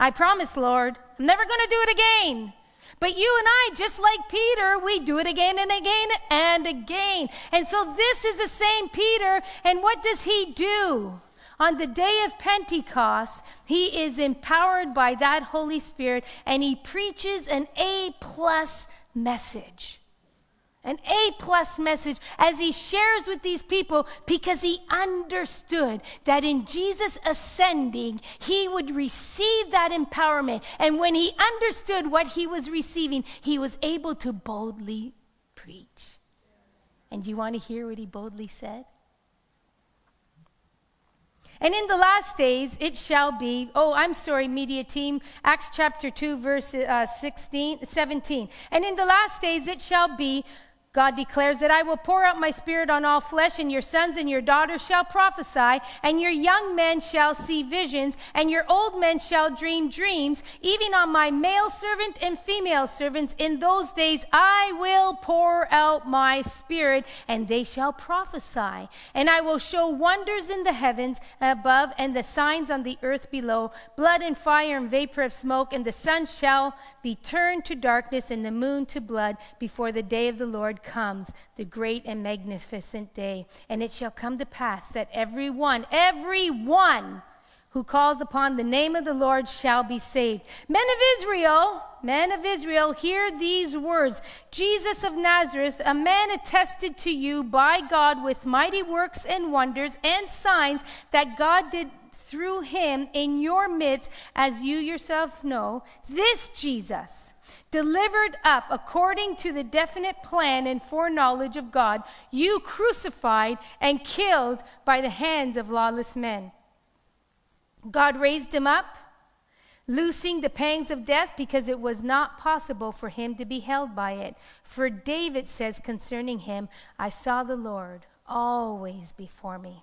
I promise, Lord, I'm never going to do it again. But you and I, just like Peter, we do it again and again and again. And so this is the same Peter. And what does he do? On the day of Pentecost, he is empowered by that Holy Spirit and he preaches an A plus message. An A plus message as he shares with these people because he understood that in Jesus ascending, he would receive that empowerment. And when he understood what he was receiving, he was able to boldly preach. And you want to hear what he boldly said? And in the last days it shall be, oh, I'm sorry, media team, Acts chapter 2, verse uh, 16, 17. And in the last days it shall be, God declares that I will pour out my spirit on all flesh, and your sons and your daughters shall prophesy, and your young men shall see visions, and your old men shall dream dreams. Even on my male servant and female servants, in those days I will pour out my spirit, and they shall prophesy. And I will show wonders in the heavens above, and the signs on the earth below blood and fire and vapor of smoke, and the sun shall be turned to darkness, and the moon to blood before the day of the Lord comes, the great and magnificent day. And it shall come to pass that every one, every one who calls upon the name of the Lord shall be saved. Men of Israel, men of Israel, hear these words Jesus of Nazareth, a man attested to you by God with mighty works and wonders and signs that God did through him in your midst, as you yourself know. This Jesus delivered up according to the definite plan and foreknowledge of God, you crucified and killed by the hands of lawless men. God raised him up, loosing the pangs of death because it was not possible for him to be held by it. For David says concerning him, I saw the Lord always before me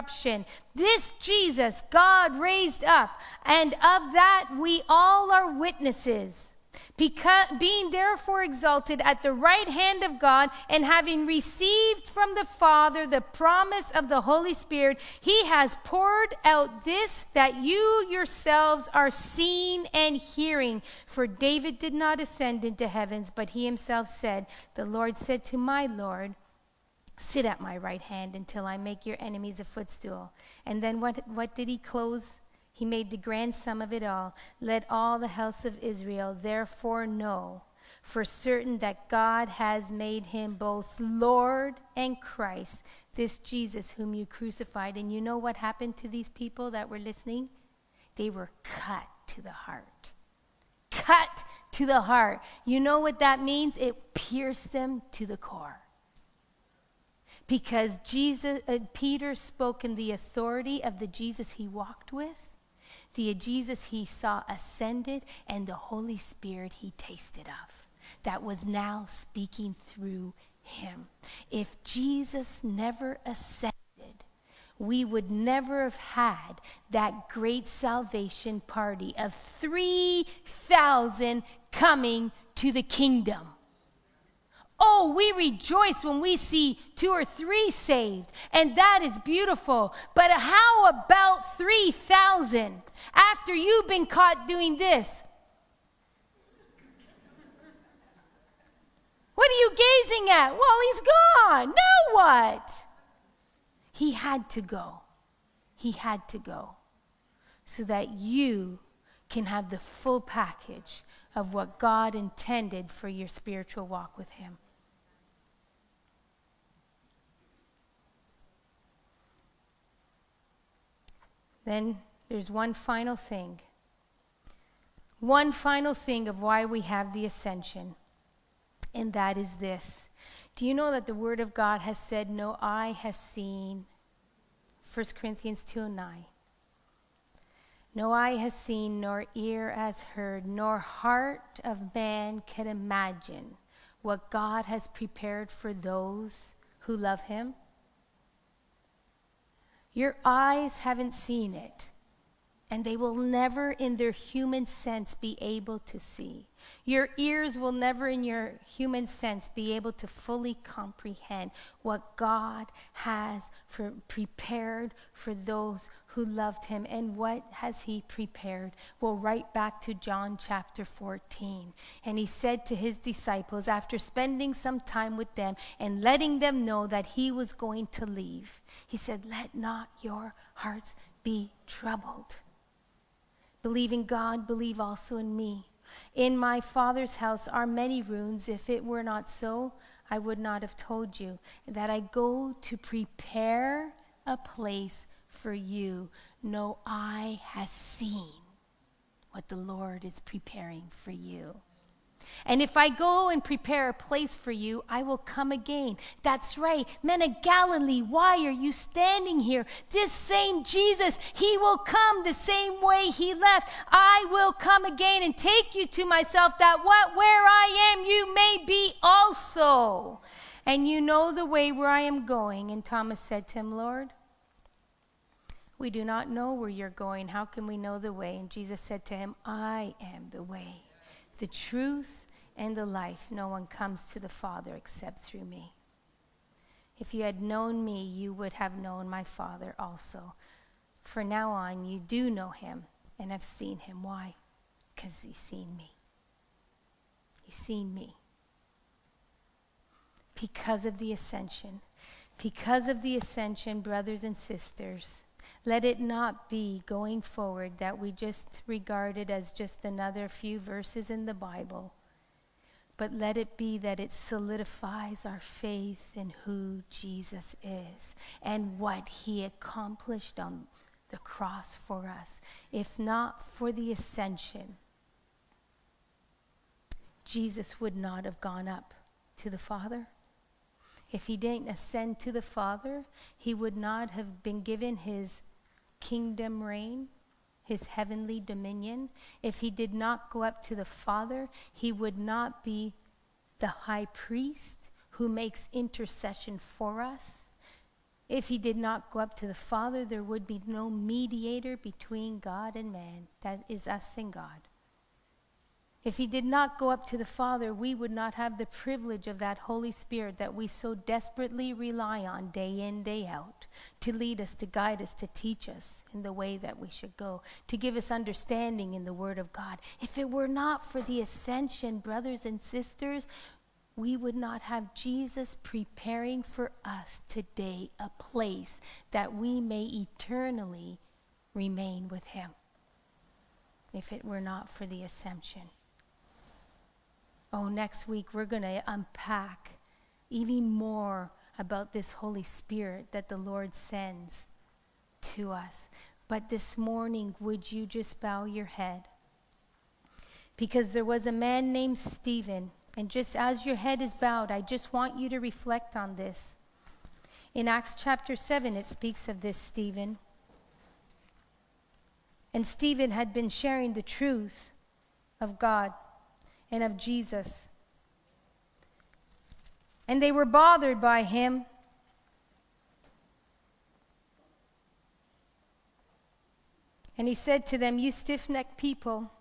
This Jesus God raised up, and of that we all are witnesses. Because, being therefore exalted at the right hand of God, and having received from the Father the promise of the Holy Spirit, he has poured out this that you yourselves are seeing and hearing. For David did not ascend into heavens, but he himself said, The Lord said to my Lord, Sit at my right hand until I make your enemies a footstool. And then what, what did he close he made the grand sum of it all. Let all the house of Israel therefore know for certain that God has made him both Lord and Christ, this Jesus whom you crucified. And you know what happened to these people that were listening? They were cut to the heart. Cut to the heart. You know what that means? It pierced them to the core. Because Jesus, uh, Peter spoke in the authority of the Jesus he walked with, the Jesus he saw ascended, and the Holy Spirit he tasted of, that was now speaking through him. If Jesus never ascended, we would never have had that great salvation party of 3,000 coming to the kingdom. Oh, we rejoice when we see two or three saved, and that is beautiful. But how about 3,000 after you've been caught doing this? What are you gazing at? Well, he's gone. Now what? He had to go. He had to go so that you can have the full package of what God intended for your spiritual walk with Him. Then there's one final thing. One final thing of why we have the ascension, and that is this. Do you know that the Word of God has said, No eye has seen, 1 Corinthians 2 9. No eye has seen, nor ear has heard, nor heart of man can imagine what God has prepared for those who love him. Your eyes haven't seen it, and they will never, in their human sense, be able to see. Your ears will never, in your human sense, be able to fully comprehend what God has for, prepared for those who loved him. And what has he prepared? Well, right back to John chapter 14. And he said to his disciples, after spending some time with them and letting them know that he was going to leave, he said, Let not your hearts be troubled. Believe in God, believe also in me. In my Father's house are many rooms. If it were not so, I would not have told you that I go to prepare a place for you. No eye has seen what the Lord is preparing for you. And if I go and prepare a place for you, I will come again. That's right. Men of Galilee, why are you standing here? This same Jesus, he will come the same way he left. I will come again and take you to myself, that what where I am, you may be also. And you know the way where I am going. And Thomas said to him, Lord, we do not know where you're going. How can we know the way? And Jesus said to him, I am the way the truth, and the life. No one comes to the Father except through me. If you had known me, you would have known my Father also. For now on, you do know him and have seen him. Why? Because you've seen me. You've seen me. Because of the ascension. Because of the ascension, brothers and sisters, let it not be going forward that we just regard it as just another few verses in the Bible, but let it be that it solidifies our faith in who Jesus is and what he accomplished on the cross for us. If not for the ascension, Jesus would not have gone up to the Father. If he didn't ascend to the Father, he would not have been given his kingdom reign, his heavenly dominion. If he did not go up to the Father, he would not be the high priest who makes intercession for us. If he did not go up to the Father, there would be no mediator between God and man. That is us and God. If he did not go up to the Father, we would not have the privilege of that Holy Spirit that we so desperately rely on day in, day out, to lead us, to guide us, to teach us in the way that we should go, to give us understanding in the Word of God. If it were not for the ascension, brothers and sisters, we would not have Jesus preparing for us today a place that we may eternally remain with Him. If it were not for the ascension. Oh, next week we're going to unpack even more about this Holy Spirit that the Lord sends to us. But this morning, would you just bow your head? Because there was a man named Stephen. And just as your head is bowed, I just want you to reflect on this. In Acts chapter 7, it speaks of this Stephen. And Stephen had been sharing the truth of God and of Jesus. And they were bothered by him. And he said to them, You stiff necked people,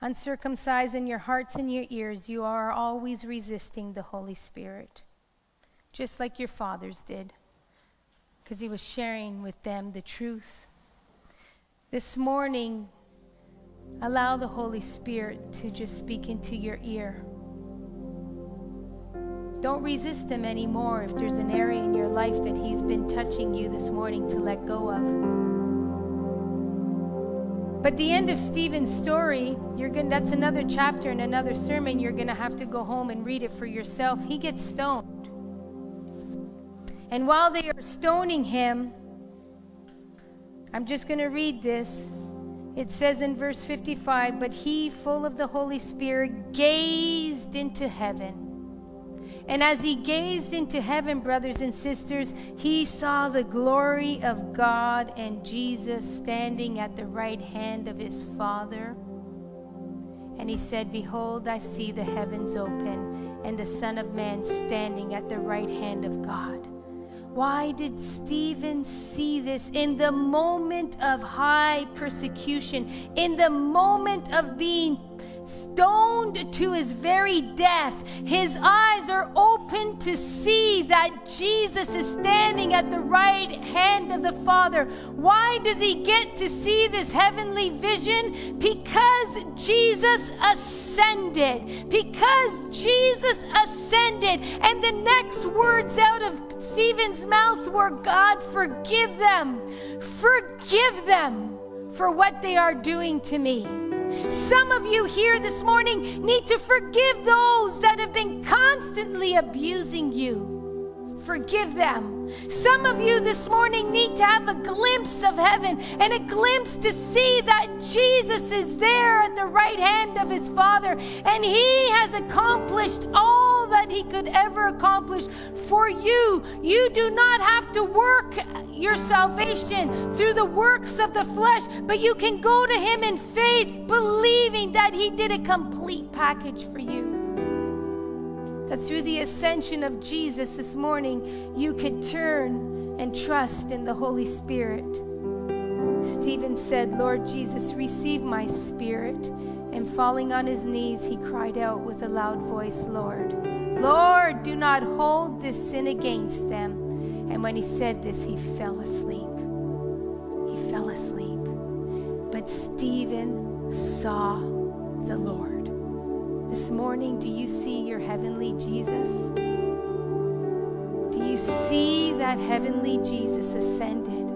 uncircumcised in your hearts and your ears, you are always resisting the Holy Spirit, just like your fathers did, because he was sharing with them the truth. This morning, allow the Holy Spirit to just speak into your ear. Don't resist him anymore if there's an area in your life that he's been touching you this morning to let go of. But the end of Stephen's story, you're going that's another chapter and another sermon. You're going to have to go home and read it for yourself. He gets stoned. And while they are stoning him, I'm just going to read this. It says in verse 55 But he, full of the Holy Spirit, gazed into heaven. And as he gazed into heaven, brothers and sisters, he saw the glory of God and Jesus standing at the right hand of his Father. And he said, Behold, I see the heavens open, and the Son of Man standing at the right hand of God. Why did Stephen see this? In the moment of high persecution, in the moment of being stoned to his very death? His eyes are open to see that Jesus is standing at the right hand of the Father. Why does he get to see this heavenly vision? Because Jesus ascended. Because Jesus ascended. And the next words out of Stephen's mouth were God, forgive them. Forgive them for what they are doing to me. Some of you here this morning need to forgive those that have been constantly abusing you. Forgive them. Some of you this morning need to have a glimpse of heaven and a glimpse to see that Jesus is there at the right hand of his Father and he has accomplished all that he could ever accomplish for you. You do not have to work your salvation through the works of the flesh, but you can go to him in faith, believing that he did a complete package for you that through the ascension of Jesus this morning, you could turn and trust in the Holy Spirit. Stephen said, Lord Jesus, receive my spirit. And falling on his knees, he cried out with a loud voice, Lord, Lord, do not hold this sin against them. And when he said this, he fell asleep. He fell asleep. But Stephen saw the Lord. This morning, do you see your heavenly Jesus? Do you see that heavenly Jesus ascended?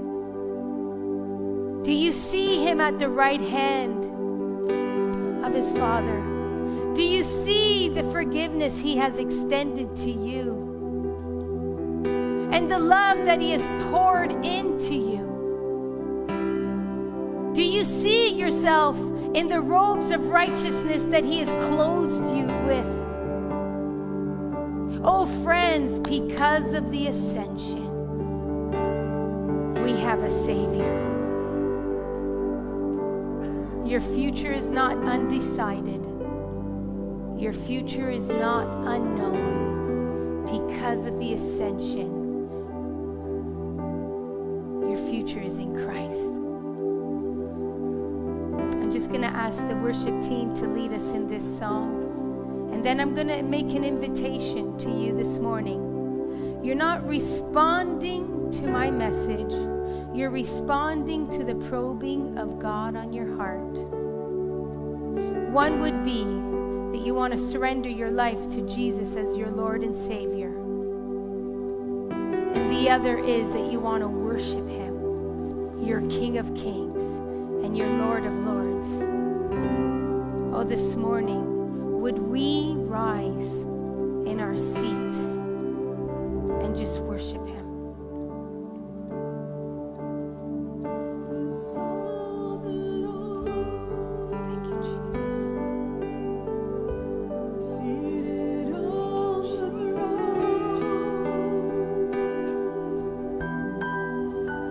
Do you see him at the right hand of his Father? Do you see the forgiveness he has extended to you? And the love that he has poured into you? Do you see yourself in the robes of righteousness that He has clothed you with? Oh, friends, because of the ascension, we have a Savior. Your future is not undecided. Your future is not unknown because of the ascension. Your future is in Christ ask the worship team to lead us in this song. And then I'm going to make an invitation to you this morning. You're not responding to my message, you're responding to the probing of God on your heart. One would be that you want to surrender your life to Jesus as your Lord and Savior. And the other is that you want to worship Him, your King of Kings and your Lord of Lords. This morning, would we rise in our seats and just worship Him?